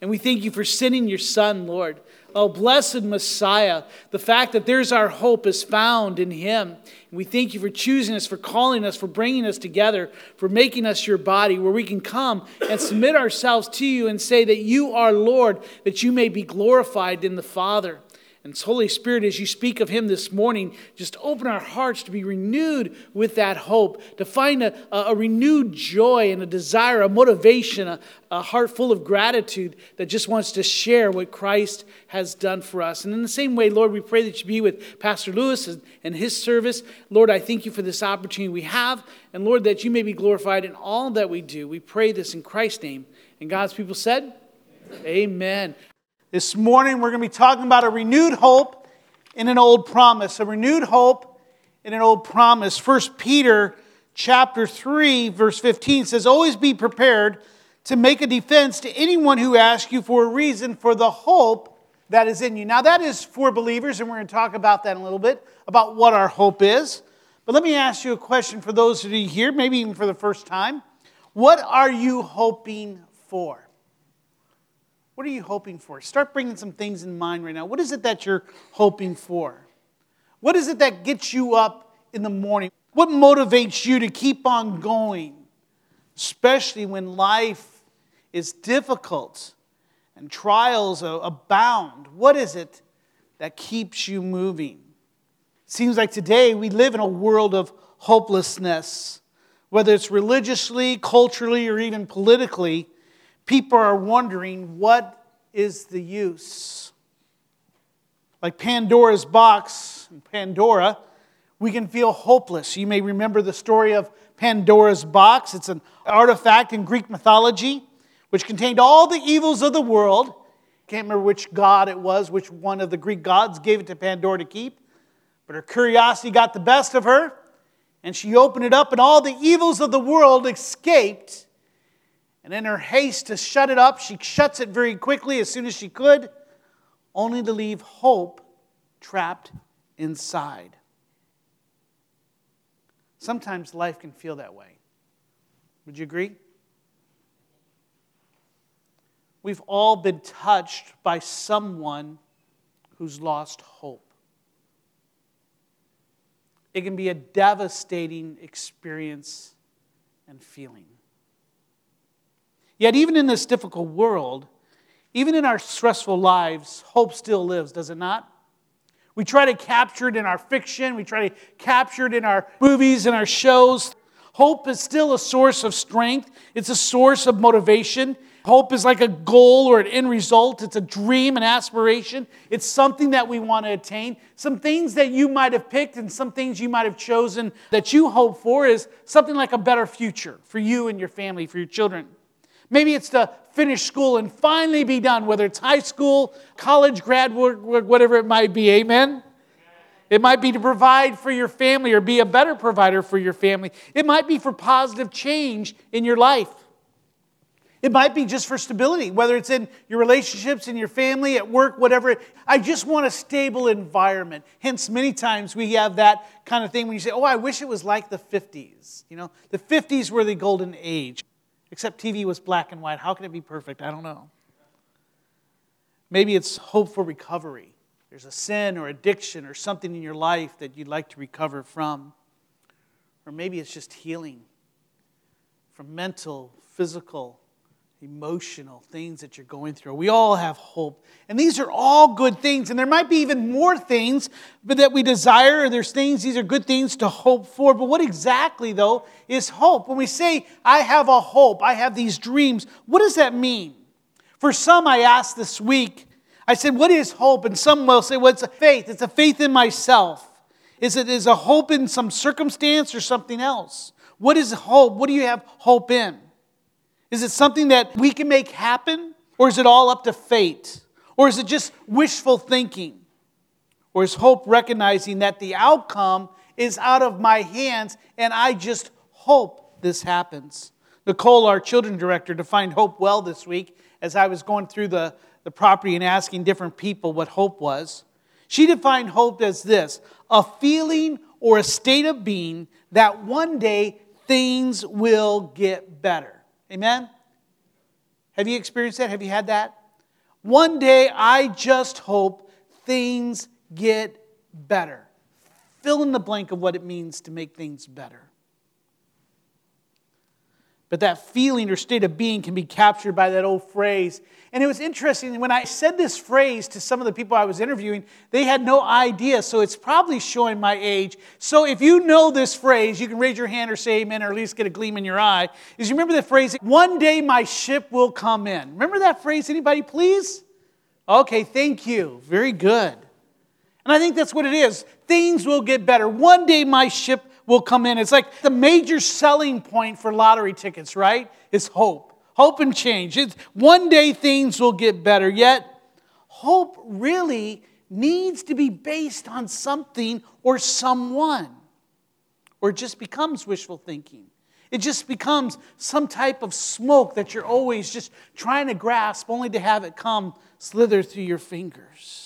And we thank you for sending your Son, Lord. Oh, blessed Messiah, the fact that there's our hope is found in Him. And we thank you for choosing us, for calling us, for bringing us together, for making us your body, where we can come and submit ourselves to you and say that you are Lord, that you may be glorified in the Father. And Holy Spirit, as you speak of Him this morning, just open our hearts to be renewed with that hope, to find a, a renewed joy and a desire, a motivation, a, a heart full of gratitude that just wants to share what Christ has done for us. And in the same way, Lord, we pray that you be with Pastor Lewis and, and his service. Lord, I thank you for this opportunity we have. And Lord, that you may be glorified in all that we do. We pray this in Christ's name. And God's people said, Amen. Amen. This morning, we're going to be talking about a renewed hope in an old promise. A renewed hope in an old promise. First Peter chapter 3, verse 15 says, Always be prepared to make a defense to anyone who asks you for a reason for the hope that is in you. Now, that is for believers, and we're going to talk about that in a little bit, about what our hope is. But let me ask you a question for those of you here, maybe even for the first time. What are you hoping for? What are you hoping for? Start bringing some things in mind right now. What is it that you're hoping for? What is it that gets you up in the morning? What motivates you to keep on going, especially when life is difficult and trials abound? What is it that keeps you moving? Seems like today we live in a world of hopelessness, whether it's religiously, culturally, or even politically people are wondering what is the use? Like Pandora's box, Pandora, we can feel hopeless. You may remember the story of Pandora's box. It's an artifact in Greek mythology which contained all the evils of the world. Can't remember which god it was, which one of the Greek gods gave it to Pandora to keep. But her curiosity got the best of her, and she opened it up, and all the evils of the world escaped and in her haste to shut it up, she shuts it very quickly as soon as she could, only to leave hope trapped inside. Sometimes life can feel that way. Would you agree? We've all been touched by someone who's lost hope. It can be a devastating experience and feeling. Yet, even in this difficult world, even in our stressful lives, hope still lives, does it not? We try to capture it in our fiction, we try to capture it in our movies and our shows. Hope is still a source of strength, it's a source of motivation. Hope is like a goal or an end result. It's a dream, an aspiration. It's something that we want to attain. Some things that you might have picked and some things you might have chosen that you hope for is something like a better future for you and your family, for your children. Maybe it's to finish school and finally be done, whether it's high school, college, grad work, whatever it might be. Amen? It might be to provide for your family or be a better provider for your family. It might be for positive change in your life. It might be just for stability, whether it's in your relationships, in your family, at work, whatever. I just want a stable environment. Hence, many times we have that kind of thing when you say, Oh, I wish it was like the 50s. You know, the 50s were the golden age. Except TV was black and white. How can it be perfect? I don't know. Maybe it's hope for recovery. There's a sin or addiction or something in your life that you'd like to recover from. Or maybe it's just healing from mental, physical, emotional things that you're going through. We all have hope. And these are all good things. And there might be even more things that we desire. or There's things, these are good things to hope for. But what exactly, though, is hope? When we say, I have a hope, I have these dreams, what does that mean? For some, I asked this week, I said, What is hope? And some will say, Well, it's a faith. It's a faith in myself. Is it is a hope in some circumstance or something else? What is hope? What do you have hope in? Is it something that we can make happen? Or is it all up to fate? Or is it just wishful thinking? Or is hope recognizing that the outcome is out of my hands and I just hope this happens? Nicole, our children director, defined hope well this week as I was going through the, the property and asking different people what hope was. She defined hope as this a feeling or a state of being that one day things will get better. Amen? Have you experienced that? Have you had that? One day I just hope things get better. Fill in the blank of what it means to make things better. But that feeling or state of being can be captured by that old phrase. And it was interesting when I said this phrase to some of the people I was interviewing, they had no idea. So it's probably showing my age. So if you know this phrase, you can raise your hand or say amen or at least get a gleam in your eye. Is you remember the phrase, one day my ship will come in? Remember that phrase, anybody, please? Okay, thank you. Very good. And I think that's what it is. Things will get better. One day my ship will come in. It's like the major selling point for lottery tickets, right? Is hope. Hope and change. It's, one day things will get better. Yet, hope really needs to be based on something or someone, or it just becomes wishful thinking. It just becomes some type of smoke that you're always just trying to grasp, only to have it come slither through your fingers.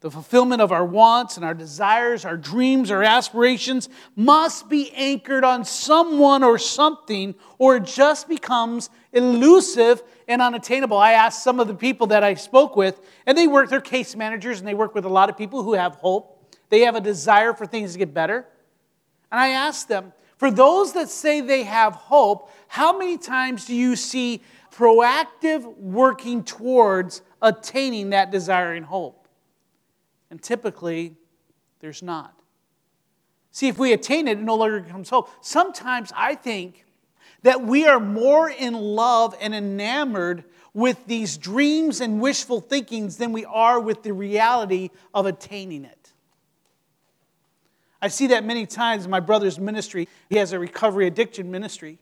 The fulfillment of our wants and our desires, our dreams, our aspirations must be anchored on someone or something, or it just becomes elusive and unattainable. I asked some of the people that I spoke with, and they work, they're case managers, and they work with a lot of people who have hope. They have a desire for things to get better. And I asked them, for those that say they have hope, how many times do you see proactive working towards attaining that desire and hope? And typically, there's not. See, if we attain it, it no longer becomes hope. Sometimes I think that we are more in love and enamored with these dreams and wishful thinkings than we are with the reality of attaining it. I see that many times in my brother's ministry. He has a recovery addiction ministry.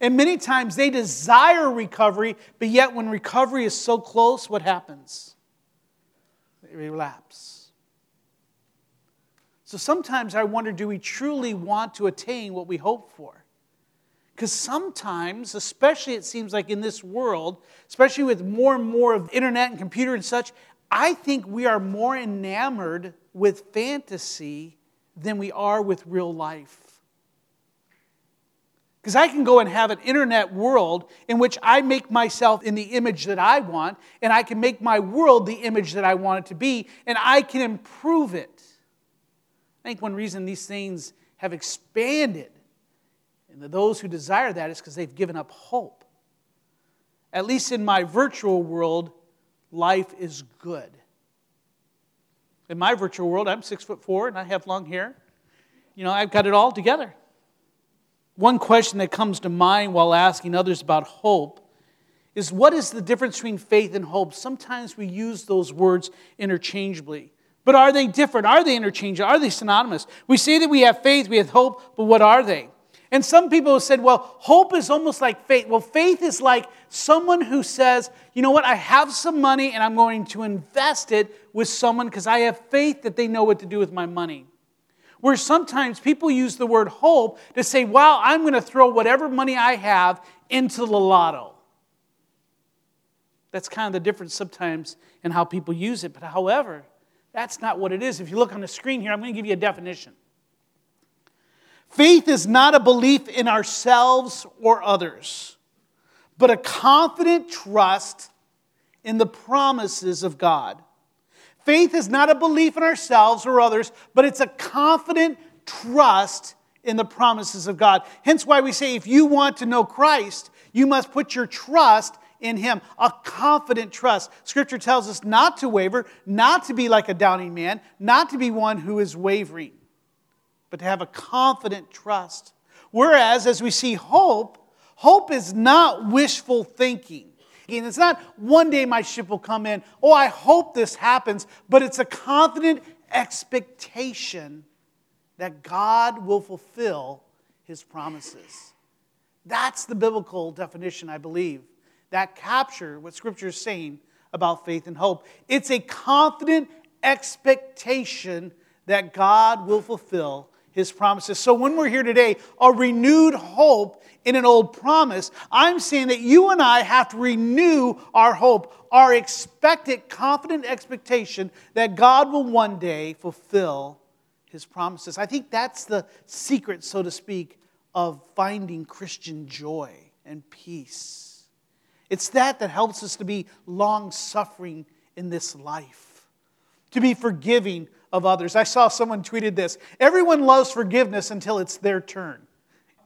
And many times they desire recovery, but yet when recovery is so close, what happens? They relapse. So sometimes I wonder do we truly want to attain what we hope for? Because sometimes, especially it seems like in this world, especially with more and more of internet and computer and such, I think we are more enamored with fantasy than we are with real life. Because I can go and have an internet world in which I make myself in the image that I want, and I can make my world the image that I want it to be, and I can improve it. I think one reason these things have expanded and those who desire that is because they've given up hope. At least in my virtual world, life is good. In my virtual world, I'm six foot four and I have long hair. You know, I've got it all together. One question that comes to mind while asking others about hope is what is the difference between faith and hope? Sometimes we use those words interchangeably. But are they different? Are they interchangeable? Are they synonymous? We say that we have faith, we have hope, but what are they? And some people have said, well, hope is almost like faith. Well, faith is like someone who says, you know what, I have some money and I'm going to invest it with someone because I have faith that they know what to do with my money. Where sometimes people use the word hope to say, wow, I'm going to throw whatever money I have into the lotto. That's kind of the difference sometimes in how people use it. But however, that's not what it is. If you look on the screen here, I'm going to give you a definition. Faith is not a belief in ourselves or others, but a confident trust in the promises of God. Faith is not a belief in ourselves or others, but it's a confident trust in the promises of God. Hence why we say if you want to know Christ, you must put your trust in Him, a confident trust. Scripture tells us not to waver, not to be like a doubting man, not to be one who is wavering, but to have a confident trust. Whereas, as we see hope, hope is not wishful thinking. And it's not one day my ship will come in, oh, I hope this happens, but it's a confident expectation that God will fulfill his promises. That's the biblical definition, I believe that capture what Scripture is saying about faith and hope. It's a confident expectation that God will fulfill his promises. So when we're here today, a renewed hope in an old promise, I'm saying that you and I have to renew our hope, our expected, confident expectation that God will one day fulfill his promises. I think that's the secret, so to speak, of finding Christian joy and peace. It's that that helps us to be long suffering in this life, to be forgiving of others. I saw someone tweeted this Everyone loves forgiveness until it's their turn.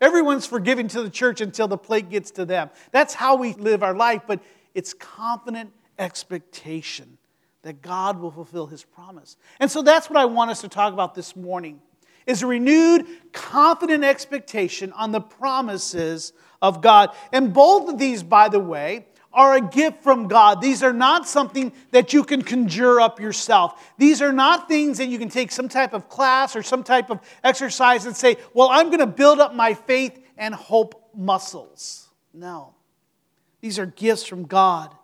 Everyone's forgiving to the church until the plate gets to them. That's how we live our life, but it's confident expectation that God will fulfill his promise. And so that's what I want us to talk about this morning is a renewed confident expectation on the promises of God. And both of these by the way are a gift from God. These are not something that you can conjure up yourself. These are not things that you can take some type of class or some type of exercise and say, "Well, I'm going to build up my faith and hope muscles." No. These are gifts from God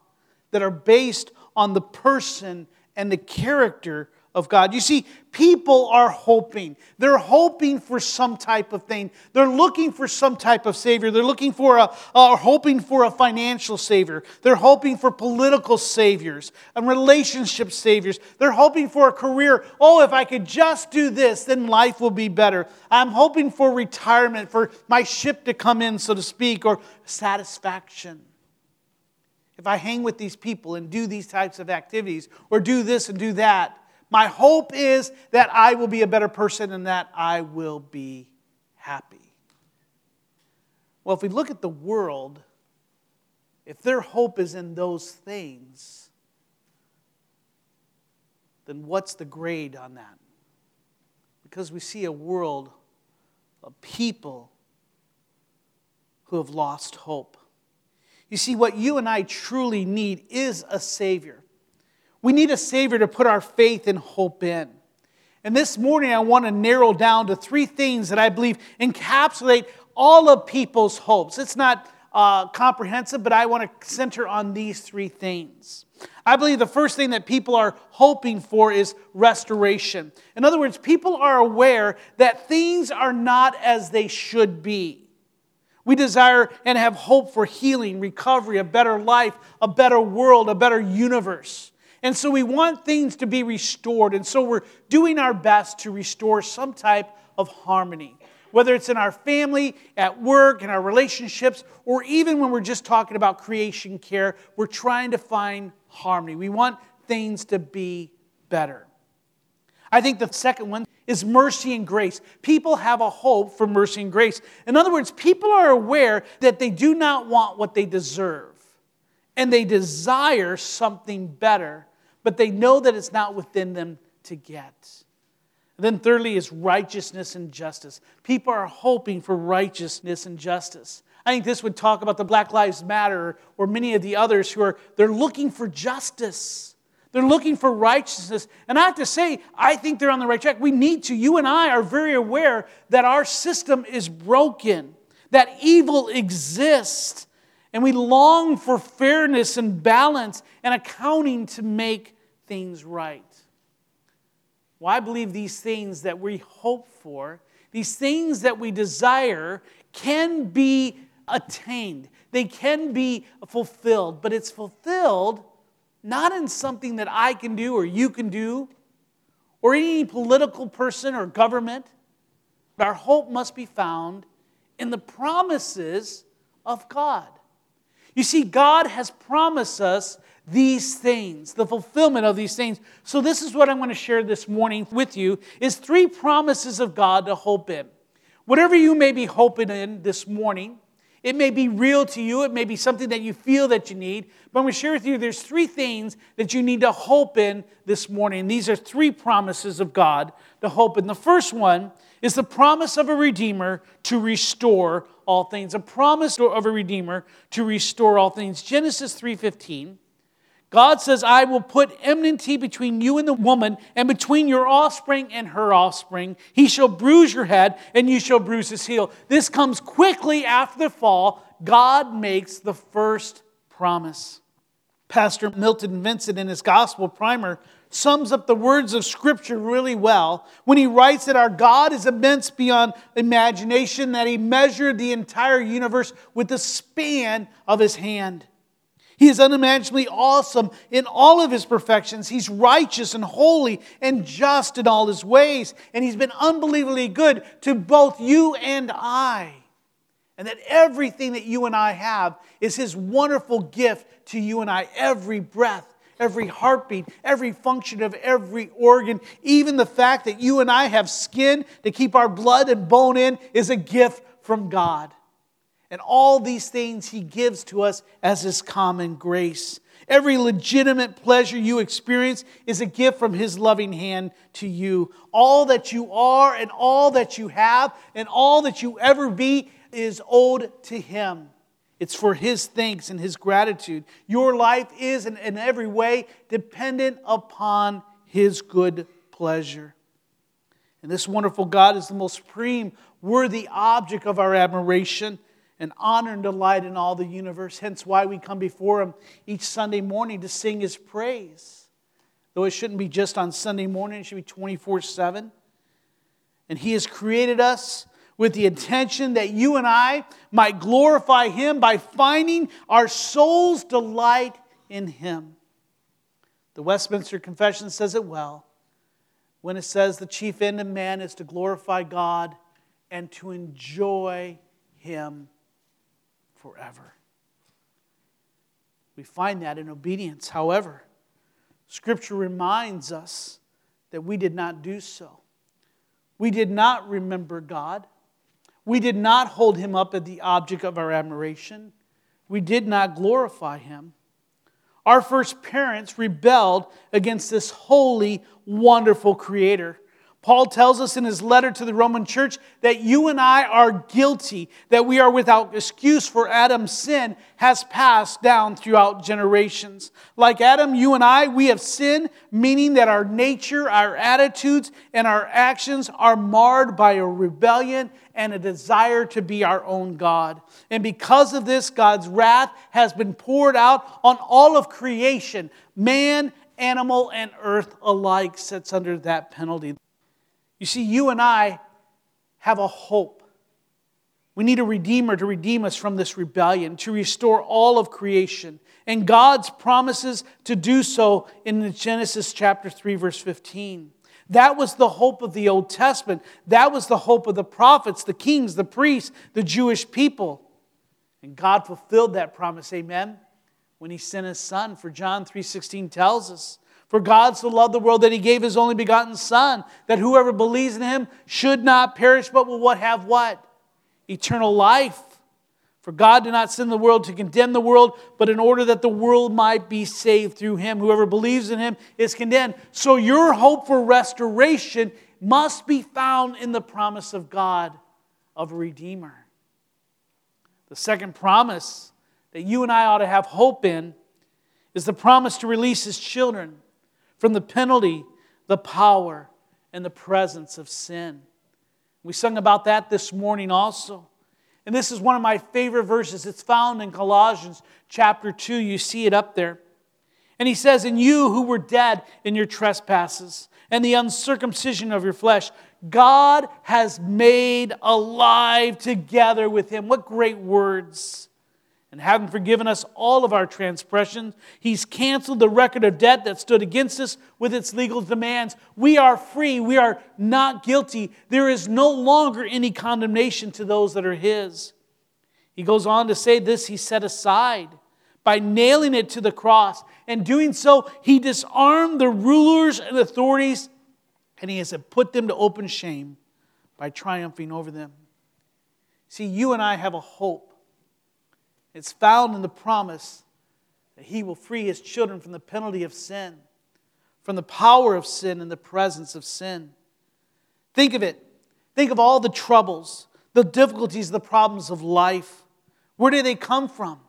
that are based on the person and the character of God. You see, people are hoping. They're hoping for some type of thing. They're looking for some type of savior. They're looking for a, uh, hoping for a financial savior. They're hoping for political saviors and relationship saviors. They're hoping for a career. Oh, if I could just do this, then life will be better. I'm hoping for retirement, for my ship to come in, so to speak, or satisfaction if I hang with these people and do these types of activities or do this and do that, my hope is that I will be a better person and that I will be happy. Well, if we look at the world, if their hope is in those things, then what's the grade on that? Because we see a world of people who have lost hope. You see, what you and I truly need is a Savior. We need a Savior to put our faith and hope in. And this morning, I want to narrow down to three things that I believe encapsulate all of people's hopes. It's not uh, comprehensive, but I want to center on these three things. I believe the first thing that people are hoping for is restoration. In other words, people are aware that things are not as they should be. We desire and have hope for healing, recovery, a better life, a better world, a better universe. And so we want things to be restored. And so we're doing our best to restore some type of harmony, whether it's in our family, at work, in our relationships, or even when we're just talking about creation care, we're trying to find harmony. We want things to be better. I think the second one is mercy and grace. People have a hope for mercy and grace. In other words, people are aware that they do not want what they deserve and they desire something better, but they know that it's not within them to get. And then, thirdly, is righteousness and justice. People are hoping for righteousness and justice. I think this would talk about the Black Lives Matter or many of the others who are they're looking for justice. They're looking for righteousness. And I have to say, I think they're on the right track. We need to. You and I are very aware that our system is broken, that evil exists, and we long for fairness and balance and accounting to make things right. Well, I believe these things that we hope for, these things that we desire, can be attained. They can be fulfilled, but it's fulfilled not in something that I can do or you can do or any political person or government. But our hope must be found in the promises of God. You see, God has promised us these things, the fulfillment of these things. So this is what I'm going to share this morning with you is three promises of God to hope in. Whatever you may be hoping in this morning, it may be real to you, it may be something that you feel that you need, but I'm going to share with you there's three things that you need to hope in this morning. These are three promises of God to hope in. The first one is the promise of a redeemer to restore all things. A promise of a redeemer to restore all things. Genesis 3:15. God says, I will put enmity between you and the woman, and between your offspring and her offspring. He shall bruise your head, and you shall bruise his heel. This comes quickly after the fall. God makes the first promise. Pastor Milton Vincent, in his gospel primer, sums up the words of Scripture really well when he writes that our God is immense beyond imagination, that he measured the entire universe with the span of his hand. He is unimaginably awesome in all of his perfections. He's righteous and holy and just in all his ways. And he's been unbelievably good to both you and I. And that everything that you and I have is his wonderful gift to you and I. Every breath, every heartbeat, every function of every organ, even the fact that you and I have skin to keep our blood and bone in is a gift from God. And all these things he gives to us as his common grace. Every legitimate pleasure you experience is a gift from his loving hand to you. All that you are and all that you have and all that you ever be is owed to him. It's for his thanks and his gratitude. Your life is, in, in every way, dependent upon his good pleasure. And this wonderful God is the most supreme, worthy object of our admiration and honor and delight in all the universe. Hence, why we come before Him each Sunday morning to sing His praise. Though it shouldn't be just on Sunday morning, it should be 24 7. And He has created us with the intention that you and I might glorify Him by finding our soul's delight in Him. The Westminster Confession says it well when it says the chief end of man is to glorify God and to enjoy Him forever. We find that in obedience. However, Scripture reminds us that we did not do so. We did not remember God. We did not hold him up as the object of our admiration. We did not glorify him. Our first parents rebelled against this holy, wonderful creator. Paul tells us in his letter to the Roman church that you and I are guilty, that we are without excuse for Adam's sin has passed down throughout generations. Like Adam, you and I, we have sinned, meaning that our nature, our attitudes, and our actions are marred by a rebellion and a desire to be our own God. And because of this, God's wrath has been poured out on all of creation. Man, animal, and earth alike sits under that penalty. You see, you and I have a hope. We need a Redeemer to redeem us from this rebellion, to restore all of creation. And God's promises to do so in Genesis chapter 3, verse 15. That was the hope of the Old Testament. That was the hope of the prophets, the kings, the priests, the Jewish people. And God fulfilled that promise, amen, when he sent his son. For John 3:16 tells us, for God so loved the world that he gave his only begotten Son, that whoever believes in him should not perish, but will what have what? Eternal life. For God did not send the world to condemn the world, but in order that the world might be saved through him. Whoever believes in him is condemned. So your hope for restoration must be found in the promise of God of a Redeemer. The second promise that you and I ought to have hope in is the promise to release his children from the penalty, the power, and the presence of sin. We sung about that this morning also. And this is one of my favorite verses. It's found in Colossians chapter 2. You see it up there. And he says, And you who were dead in your trespasses and the uncircumcision of your flesh, God has made alive together with him. What great words! And having forgiven us all of our transgressions, He's canceled the record of debt that stood against us with its legal demands. We are free. We are not guilty. There is no longer any condemnation to those that are His. He goes on to say this He set aside by nailing it to the cross. And doing so, He disarmed the rulers and authorities, and He has put them to open shame by triumphing over them. See, you and I have a hope it's found in the promise that He will free His children from the penalty of sin, from the power of sin and the presence of sin. Think of it. Think of all the troubles, the difficulties, the problems of life. Where do they come from?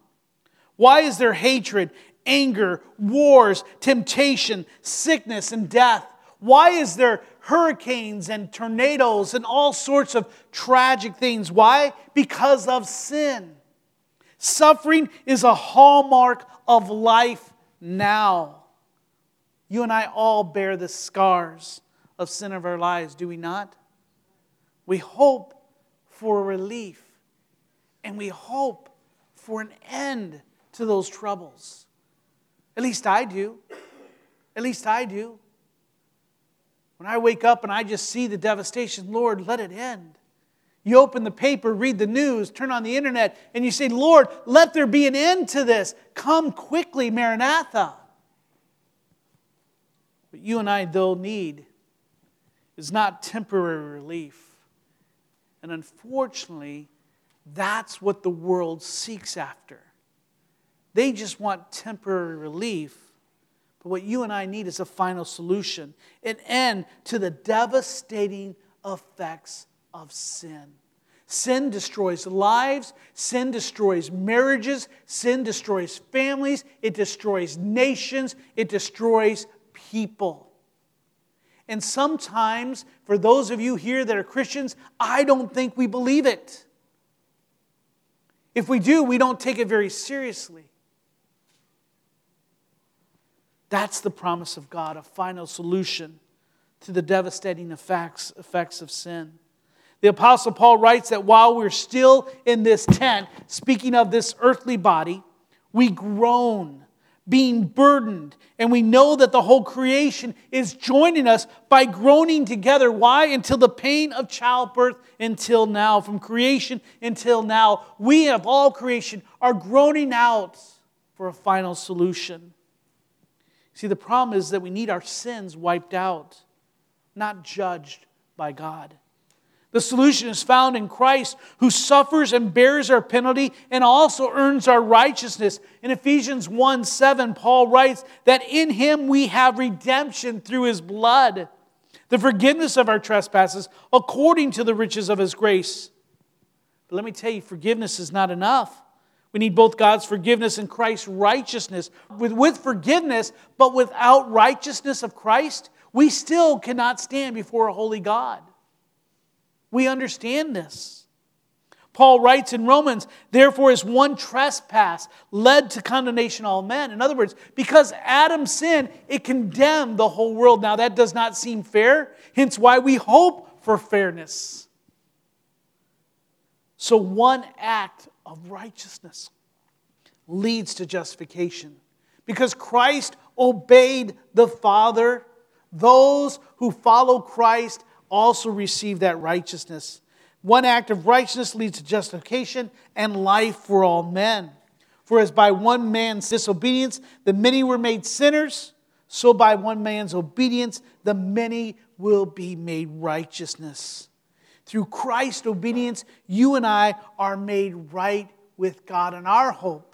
Why is there hatred, anger, wars, temptation, sickness, and death? Why is there hurricanes and tornadoes and all sorts of tragic things? Why? Because of sin. Suffering is a hallmark of life now. You and I all bear the scars of sin of our lives, do we not? We hope for relief and we hope for an end to those troubles. At least I do. At least I do. When I wake up and I just see the devastation, Lord, let it end. You open the paper, read the news, turn on the internet, and you say, Lord, let there be an end to this. Come quickly, Maranatha. What you and I, though, need is not temporary relief. And unfortunately, that's what the world seeks after. They just want temporary relief but what you and I need is a final solution, an end to the devastating effects of sin. Sin destroys lives, sin destroys marriages, sin destroys families, it destroys nations, it destroys people. And sometimes, for those of you here that are Christians, I don't think we believe it. If we do, we don't take it very seriously. That's the promise of God, a final solution to the devastating effects, effects of sin. The Apostle Paul writes that while we're still in this tent, speaking of this earthly body, we groan, being burdened, and we know that the whole creation is joining us by groaning together. Why? Until the pain of childbirth until now, from creation until now, we of all creation are groaning out for a final solution. See, the problem is that we need our sins wiped out, not judged by God. The solution is found in Christ, who suffers and bears our penalty and also earns our righteousness. In Ephesians 1 7, Paul writes that in him we have redemption through his blood, the forgiveness of our trespasses, according to the riches of his grace. But let me tell you, forgiveness is not enough. We need both God's forgiveness and Christ's righteousness. With, with forgiveness, but without righteousness of Christ, we still cannot stand before a holy God. We understand this. Paul writes in Romans, therefore, as one trespass led to condemnation of all men. In other words, because Adam sinned, it condemned the whole world. Now, that does not seem fair, hence why we hope for fairness. So, one act of righteousness leads to justification. Because Christ obeyed the Father, those who follow Christ also receive that righteousness. One act of righteousness leads to justification and life for all men. For as by one man's disobedience the many were made sinners, so by one man's obedience the many will be made righteousness. Through Christ's obedience, you and I are made right with God. And our hope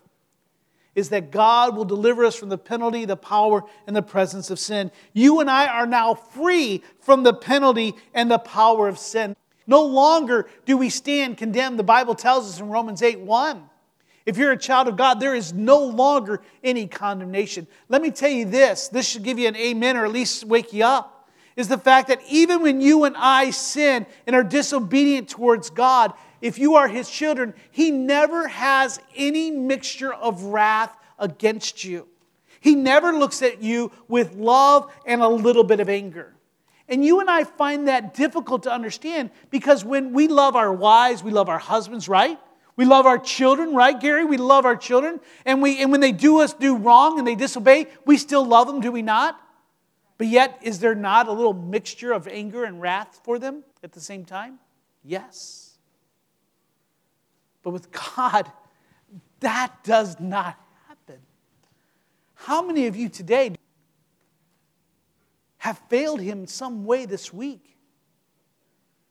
is that God will deliver us from the penalty, the power, and the presence of sin. You and I are now free from the penalty and the power of sin. No longer do we stand condemned. The Bible tells us in Romans 8 1. If you're a child of God, there is no longer any condemnation. Let me tell you this this should give you an amen or at least wake you up is the fact that even when you and I sin and are disobedient towards God, if you are His children, He never has any mixture of wrath against you. He never looks at you with love and a little bit of anger. And you and I find that difficult to understand because when we love our wives, we love our husbands, right? We love our children, right, Gary? We love our children. And, we, and when they do us do wrong and they disobey, we still love them, do we not? But yet, is there not a little mixture of anger and wrath for them at the same time? Yes. But with God, that does not happen. How many of you today have failed Him in some way this week?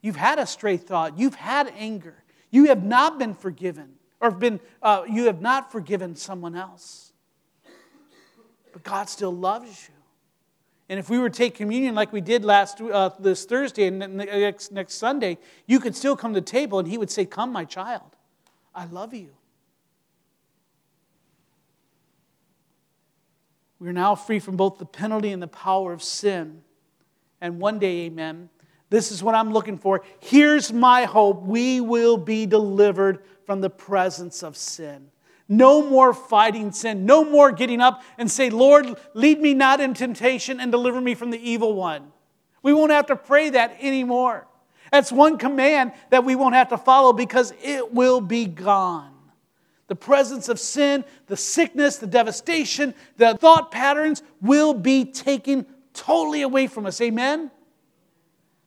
You've had a stray thought, you've had anger, you have not been forgiven, or been, uh, you have not forgiven someone else. But God still loves you. And if we were to take communion like we did last uh, this Thursday and next, next Sunday, you could still come to the table and he would say, Come, my child, I love you. We are now free from both the penalty and the power of sin. And one day, amen, this is what I'm looking for. Here's my hope we will be delivered from the presence of sin. No more fighting sin. No more getting up and say, Lord, lead me not in temptation and deliver me from the evil one. We won't have to pray that anymore. That's one command that we won't have to follow because it will be gone. The presence of sin, the sickness, the devastation, the thought patterns will be taken totally away from us. Amen?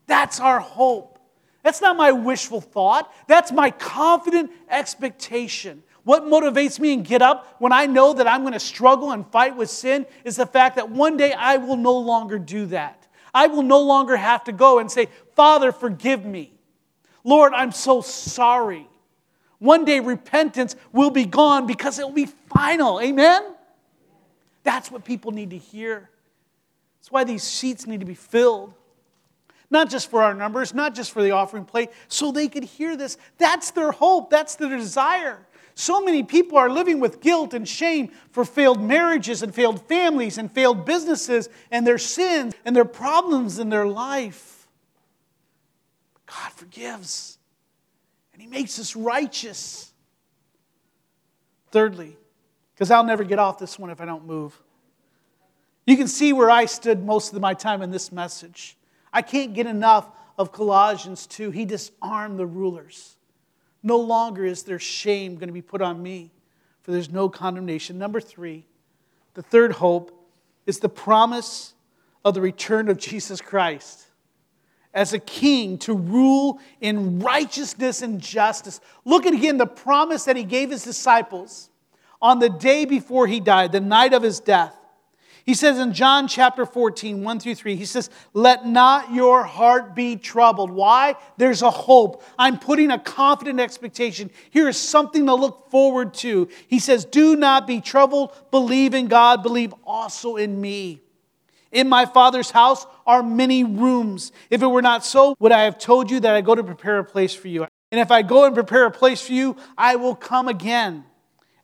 That's our hope. That's not my wishful thought. That's my confident expectation. What motivates me and get up when I know that I'm going to struggle and fight with sin is the fact that one day I will no longer do that. I will no longer have to go and say, Father, forgive me. Lord, I'm so sorry. One day repentance will be gone because it will be final. Amen? That's what people need to hear. That's why these seats need to be filled. Not just for our numbers, not just for the offering plate, so they could hear this. That's their hope, that's their desire. So many people are living with guilt and shame for failed marriages and failed families and failed businesses and their sins and their problems in their life. God forgives and He makes us righteous. Thirdly, because I'll never get off this one if I don't move. You can see where I stood most of my time in this message. I can't get enough of Colossians 2. He disarmed the rulers. No longer is there shame going to be put on me, for there's no condemnation. Number three, the third hope is the promise of the return of Jesus Christ as a king to rule in righteousness and justice. Look at again the promise that he gave his disciples on the day before he died, the night of his death. He says in John chapter 14, 1 through 3, he says, Let not your heart be troubled. Why? There's a hope. I'm putting a confident expectation. Here is something to look forward to. He says, Do not be troubled. Believe in God. Believe also in me. In my Father's house are many rooms. If it were not so, would I have told you that I go to prepare a place for you? And if I go and prepare a place for you, I will come again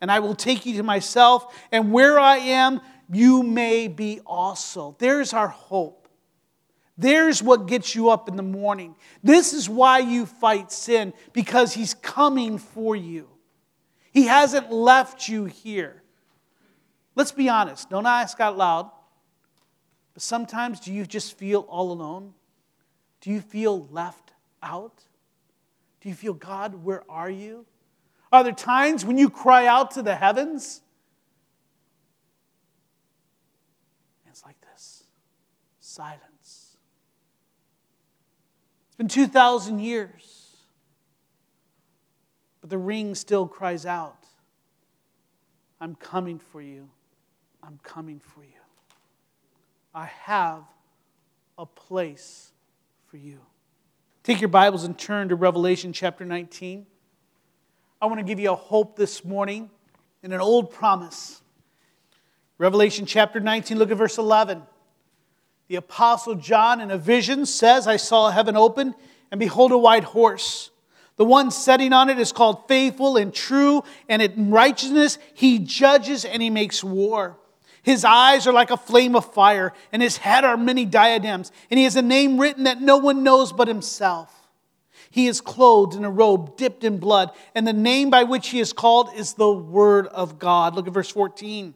and I will take you to myself. And where I am, you may be also. There's our hope. There's what gets you up in the morning. This is why you fight sin, because He's coming for you. He hasn't left you here. Let's be honest. Don't ask out loud. But sometimes, do you just feel all alone? Do you feel left out? Do you feel, God, where are you? Are there times when you cry out to the heavens? Silence. It's been 2,000 years, but the ring still cries out I'm coming for you. I'm coming for you. I have a place for you. Take your Bibles and turn to Revelation chapter 19. I want to give you a hope this morning in an old promise. Revelation chapter 19, look at verse 11. The Apostle John, in a vision, says, I saw heaven open, and behold, a white horse. The one sitting on it is called faithful and true, and in righteousness he judges and he makes war. His eyes are like a flame of fire, and his head are many diadems, and he has a name written that no one knows but himself. He is clothed in a robe dipped in blood, and the name by which he is called is the Word of God. Look at verse 14.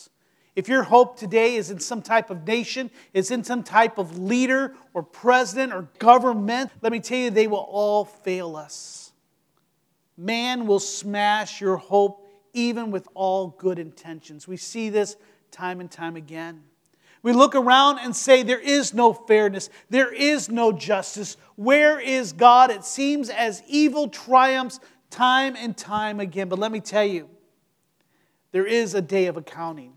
If your hope today is in some type of nation, is in some type of leader or president or government, let me tell you, they will all fail us. Man will smash your hope even with all good intentions. We see this time and time again. We look around and say, There is no fairness, there is no justice. Where is God? It seems as evil triumphs time and time again. But let me tell you, there is a day of accounting.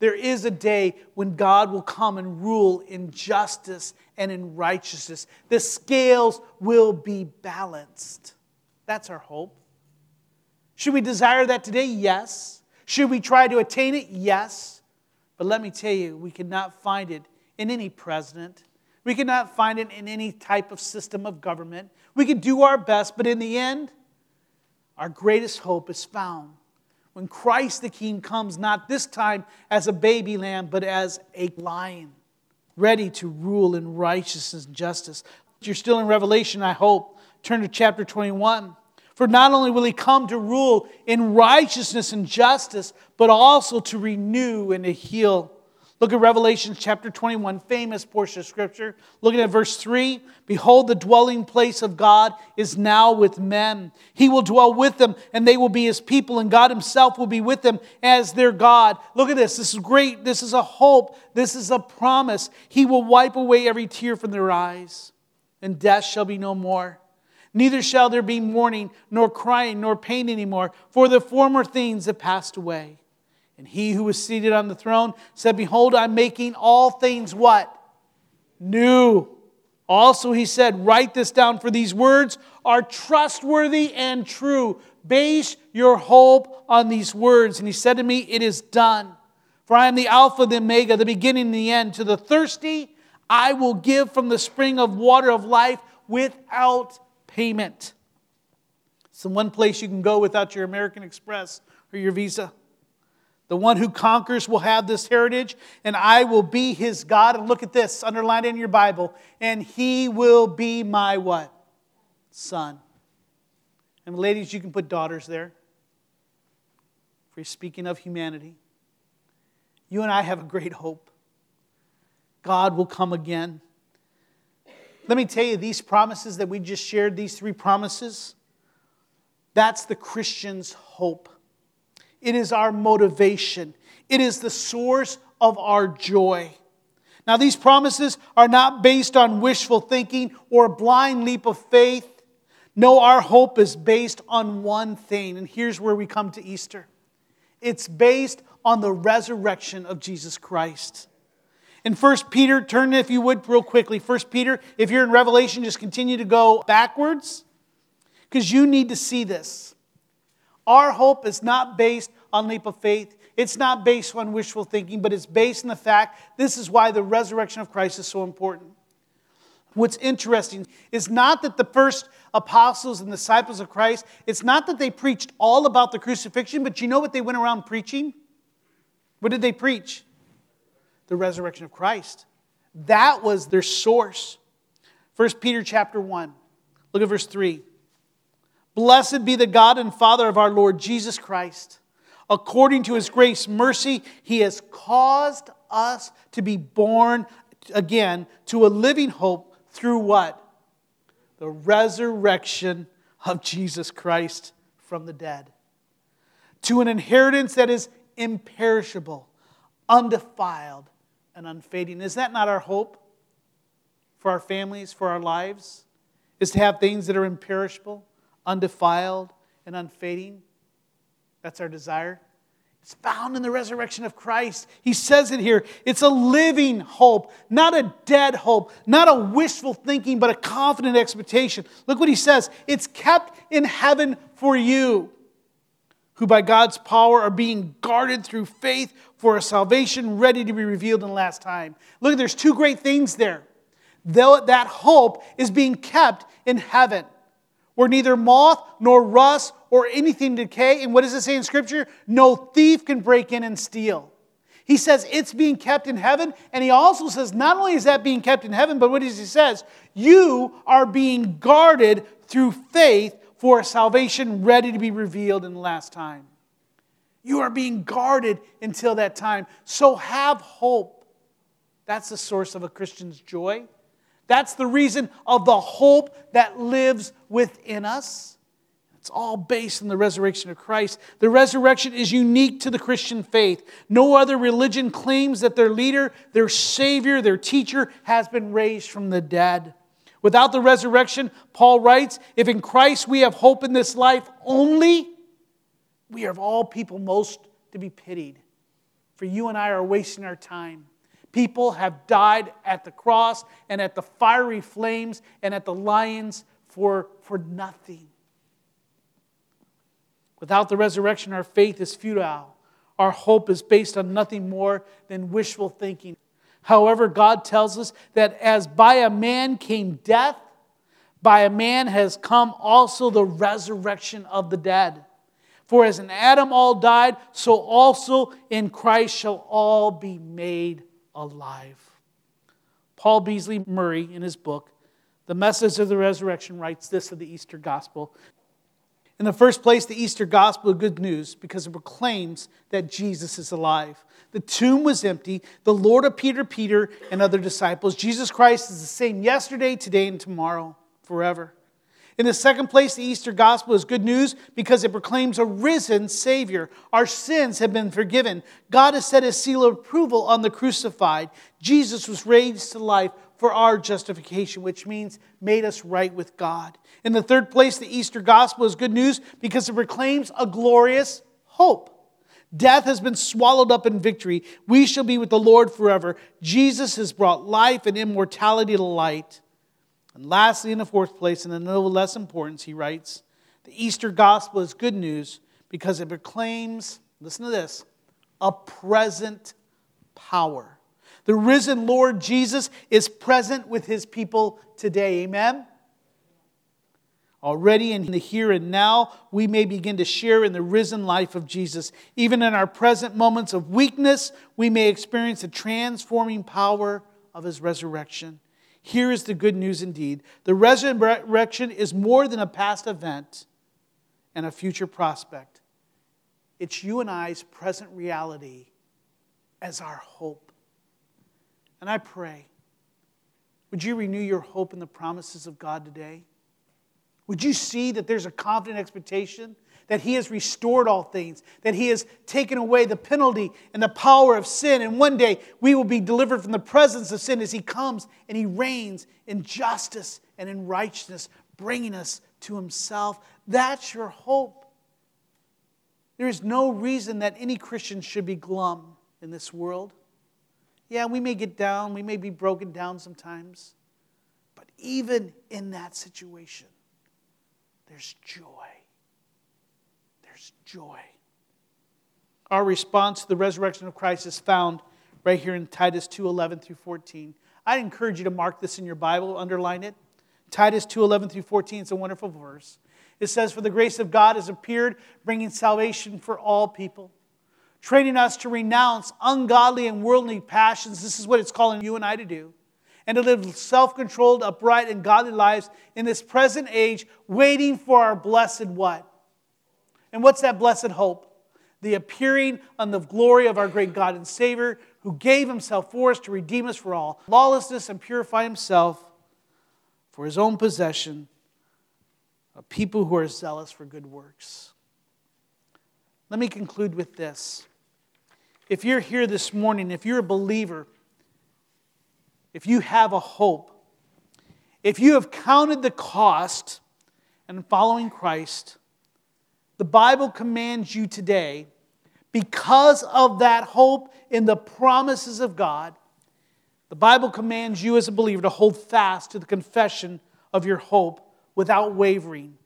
There is a day when God will come and rule in justice and in righteousness. The scales will be balanced. That's our hope. Should we desire that today? Yes. Should we try to attain it? Yes. But let me tell you, we cannot find it in any president. We cannot find it in any type of system of government. We can do our best, but in the end, our greatest hope is found when Christ the King comes, not this time as a baby lamb, but as a lion, ready to rule in righteousness and justice. You're still in Revelation, I hope. Turn to chapter 21. For not only will he come to rule in righteousness and justice, but also to renew and to heal Look at Revelation chapter 21, famous portion of scripture. Looking at verse 3 Behold, the dwelling place of God is now with men. He will dwell with them, and they will be his people, and God himself will be with them as their God. Look at this. This is great. This is a hope. This is a promise. He will wipe away every tear from their eyes, and death shall be no more. Neither shall there be mourning, nor crying, nor pain anymore, for the former things have passed away. And he who was seated on the throne said, Behold, I'm making all things what? New. Also, he said, Write this down, for these words are trustworthy and true. Base your hope on these words. And he said to me, It is done. For I am the Alpha, the Omega, the beginning and the end. To the thirsty, I will give from the spring of water of life without payment. It's the one place you can go without your American Express or your visa. The one who conquers will have this heritage, and I will be his God. And look at this, underlined in your Bible. And he will be my what? Son. And ladies, you can put daughters there. For speaking of humanity, you and I have a great hope. God will come again. Let me tell you, these promises that we just shared, these three promises, that's the Christian's hope. It is our motivation. It is the source of our joy. Now, these promises are not based on wishful thinking or a blind leap of faith. No, our hope is based on one thing, and here's where we come to Easter it's based on the resurrection of Jesus Christ. In 1 Peter, turn if you would real quickly. 1 Peter, if you're in Revelation, just continue to go backwards because you need to see this. Our hope is not based on leap of faith. It's not based on wishful thinking, but it's based on the fact this is why the resurrection of Christ is so important. What's interesting is not that the first apostles and disciples of Christ, it's not that they preached all about the crucifixion, but you know what they went around preaching? What did they preach? The resurrection of Christ. That was their source. 1 Peter chapter 1. Look at verse 3. Blessed be the God and Father of our Lord Jesus Christ. According to his grace, mercy, he has caused us to be born again to a living hope through what? The resurrection of Jesus Christ from the dead. To an inheritance that is imperishable, undefiled, and unfading. Is that not our hope for our families, for our lives? Is to have things that are imperishable, undefiled, and unfading. That's our desire. It's found in the resurrection of Christ. He says it here. It's a living hope, not a dead hope, not a wishful thinking, but a confident expectation. Look what he says it's kept in heaven for you, who by God's power are being guarded through faith for a salvation ready to be revealed in the last time. Look, there's two great things there. Though that hope is being kept in heaven where neither moth nor rust or anything decay. And what does it say in Scripture? No thief can break in and steal. He says it's being kept in heaven. And he also says not only is that being kept in heaven, but what does he says? You are being guarded through faith for salvation ready to be revealed in the last time. You are being guarded until that time. So have hope. That's the source of a Christian's joy. That's the reason of the hope that lives within us. It's all based on the resurrection of Christ. The resurrection is unique to the Christian faith. No other religion claims that their leader, their Savior, their teacher has been raised from the dead. Without the resurrection, Paul writes, if in Christ we have hope in this life only, we are of all people most to be pitied. For you and I are wasting our time. People have died at the cross and at the fiery flames and at the lions for, for nothing. Without the resurrection, our faith is futile. Our hope is based on nothing more than wishful thinking. However, God tells us that as by a man came death, by a man has come also the resurrection of the dead. For as in Adam all died, so also in Christ shall all be made alive. Paul Beasley Murray, in his book, The Message of the Resurrection, writes this of the Easter Gospel. In the first place, the Easter Gospel is good news because it proclaims that Jesus is alive. The tomb was empty. The Lord appeared Peter and other disciples. Jesus Christ is the same yesterday, today, and tomorrow, forever. In the second place, the Easter gospel is good news because it proclaims a risen Savior. Our sins have been forgiven. God has set his seal of approval on the crucified. Jesus was raised to life for our justification, which means made us right with God. In the third place, the Easter gospel is good news because it proclaims a glorious hope. Death has been swallowed up in victory. We shall be with the Lord forever. Jesus has brought life and immortality to light. And lastly, in the fourth place, and in no less importance, he writes, the Easter gospel is good news because it proclaims, listen to this, a present power. The risen Lord Jesus is present with his people today. Amen? Already in the here and now, we may begin to share in the risen life of Jesus. Even in our present moments of weakness, we may experience the transforming power of his resurrection. Here is the good news indeed the resurrection is more than a past event and a future prospect, it's you and I's present reality as our hope. And I pray, would you renew your hope in the promises of God today? Would you see that there's a confident expectation that He has restored all things, that He has taken away the penalty and the power of sin. And one day we will be delivered from the presence of sin as He comes and He reigns in justice and in righteousness, bringing us to Himself. That's your hope. There is no reason that any Christian should be glum in this world. Yeah, we may get down, we may be broken down sometimes, but even in that situation, there's joy joy. Our response to the resurrection of Christ is found right here in Titus 2:11 through 14. I'd encourage you to mark this in your Bible, underline it. Titus 2:11 through 14 is a wonderful verse. It says, "For the grace of God has appeared, bringing salvation for all people, training us to renounce ungodly and worldly passions." This is what it's calling you and I to do. And to live self controlled, upright, and godly lives in this present age, waiting for our blessed what? And what's that blessed hope? The appearing on the glory of our great God and Savior, who gave himself for us to redeem us for all lawlessness and purify himself for his own possession, of people who are zealous for good works. Let me conclude with this. If you're here this morning, if you're a believer, if you have a hope, if you have counted the cost and following Christ, the Bible commands you today, because of that hope in the promises of God, the Bible commands you as a believer to hold fast to the confession of your hope without wavering.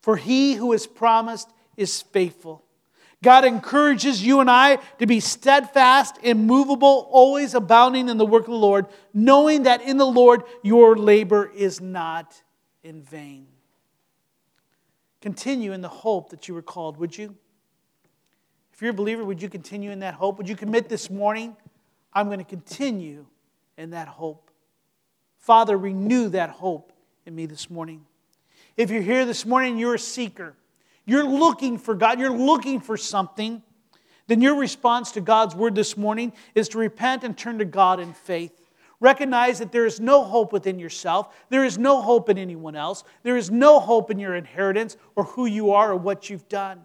For he who is promised is faithful. God encourages you and I to be steadfast, immovable, always abounding in the work of the Lord, knowing that in the Lord your labor is not in vain. Continue in the hope that you were called, would you? If you're a believer, would you continue in that hope? Would you commit this morning? I'm going to continue in that hope. Father, renew that hope in me this morning. If you're here this morning, you're a seeker. You're looking for God, you're looking for something, then your response to God's word this morning is to repent and turn to God in faith. Recognize that there is no hope within yourself. There is no hope in anyone else. There is no hope in your inheritance or who you are or what you've done.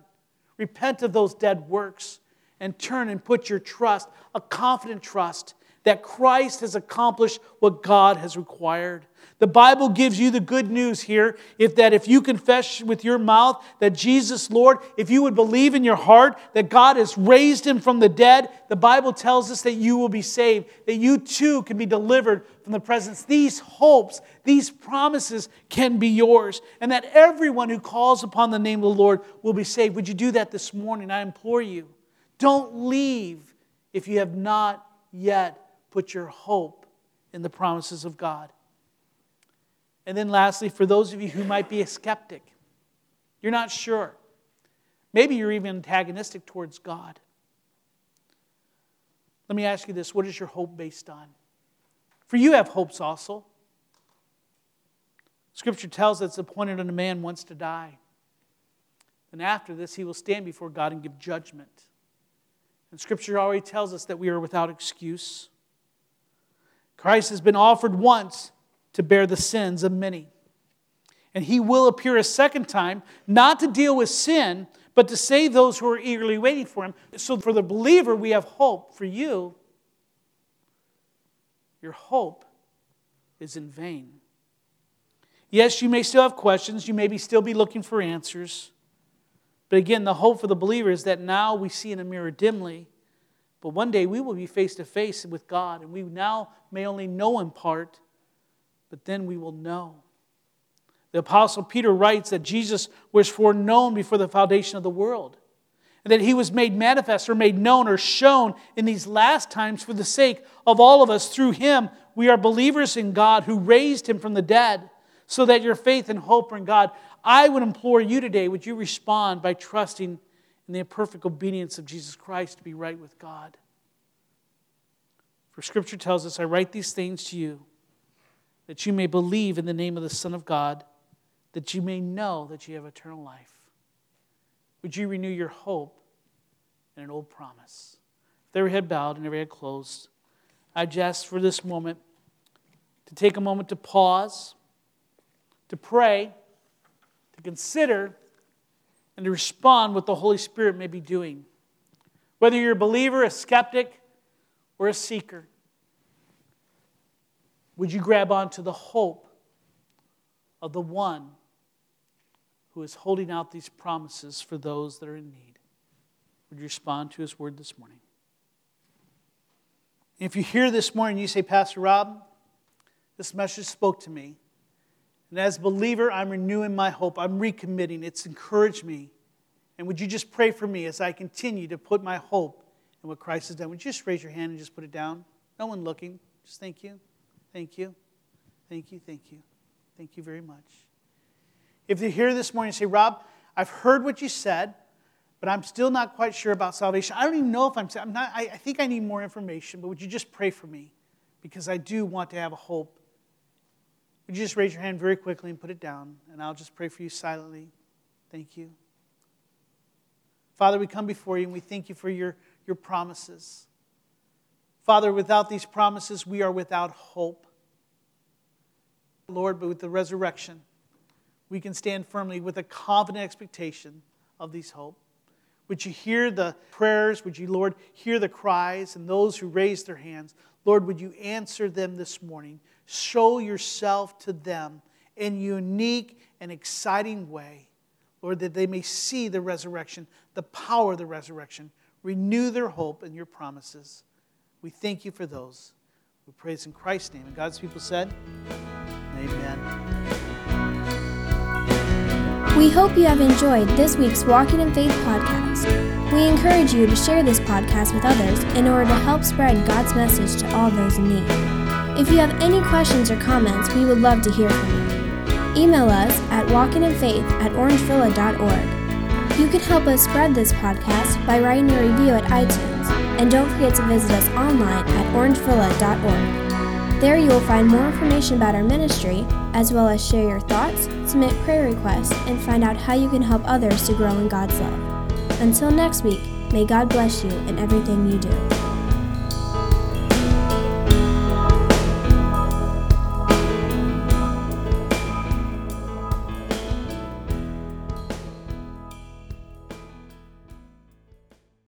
Repent of those dead works and turn and put your trust, a confident trust, that Christ has accomplished what God has required. The Bible gives you the good news here if that if you confess with your mouth that Jesus Lord, if you would believe in your heart that God has raised him from the dead, the Bible tells us that you will be saved, that you too can be delivered from the presence. These hopes, these promises can be yours, and that everyone who calls upon the name of the Lord will be saved. Would you do that this morning? I implore you. Don't leave if you have not yet put your hope in the promises of God. And then, lastly, for those of you who might be a skeptic, you're not sure. Maybe you're even antagonistic towards God. Let me ask you this what is your hope based on? For you have hopes also. Scripture tells us it's appointed unto man once to die. And after this, he will stand before God and give judgment. And Scripture already tells us that we are without excuse. Christ has been offered once to bear the sins of many. And he will appear a second time, not to deal with sin, but to save those who are eagerly waiting for him. So, for the believer, we have hope. For you, your hope is in vain. Yes, you may still have questions, you may be still be looking for answers. But again, the hope for the believer is that now we see in a mirror dimly, but one day we will be face to face with God, and we now may only know in part, but then we will know. The Apostle Peter writes that Jesus was foreknown before the foundation of the world, and that he was made manifest or made known or shown in these last times for the sake of all of us. Through him, we are believers in God who raised him from the dead, so that your faith and hope are in God. I would implore you today, would you respond by trusting in the perfect obedience of Jesus Christ to be right with God? For Scripture tells us, I write these things to you that you may believe in the name of the Son of God, that you may know that you have eternal life. Would you renew your hope in an old promise? Every head bowed and every head closed, I just for this moment to take a moment to pause, to pray to consider and to respond what the Holy Spirit may be doing. Whether you're a believer, a skeptic, or a seeker, would you grab onto the hope of the one who is holding out these promises for those that are in need? Would you respond to his word this morning? If you hear this morning, you say, Pastor Rob, this message spoke to me. And as a believer, I'm renewing my hope. I'm recommitting. It's encouraged me. And would you just pray for me as I continue to put my hope in what Christ has done? Would you just raise your hand and just put it down? No one looking. Just thank you. Thank you. Thank you. Thank you. Thank you very much. If you're here this morning and say, Rob, I've heard what you said, but I'm still not quite sure about salvation. I don't even know if I'm, I'm not, I, I think I need more information, but would you just pray for me? Because I do want to have a hope would you just raise your hand very quickly and put it down? And I'll just pray for you silently. Thank you. Father, we come before you and we thank you for your, your promises. Father, without these promises, we are without hope. Lord, but with the resurrection, we can stand firmly with a confident expectation of these hope. Would you hear the prayers? Would you, Lord, hear the cries and those who raise their hands? Lord, would you answer them this morning? show yourself to them in unique and exciting way. Lord, that they may see the resurrection, the power of the resurrection, renew their hope in your promises. We thank you for those. We praise in Christ's name. And God's people said, Amen. We hope you have enjoyed this week's Walking in Faith podcast. We encourage you to share this podcast with others in order to help spread God's message to all those in need. If you have any questions or comments, we would love to hear from you. Email us at walkinginfaith at orangevilla.org. You can help us spread this podcast by writing a review at iTunes, and don't forget to visit us online at orangevilla.org. There you will find more information about our ministry, as well as share your thoughts, submit prayer requests, and find out how you can help others to grow in God's love. Until next week, may God bless you in everything you do.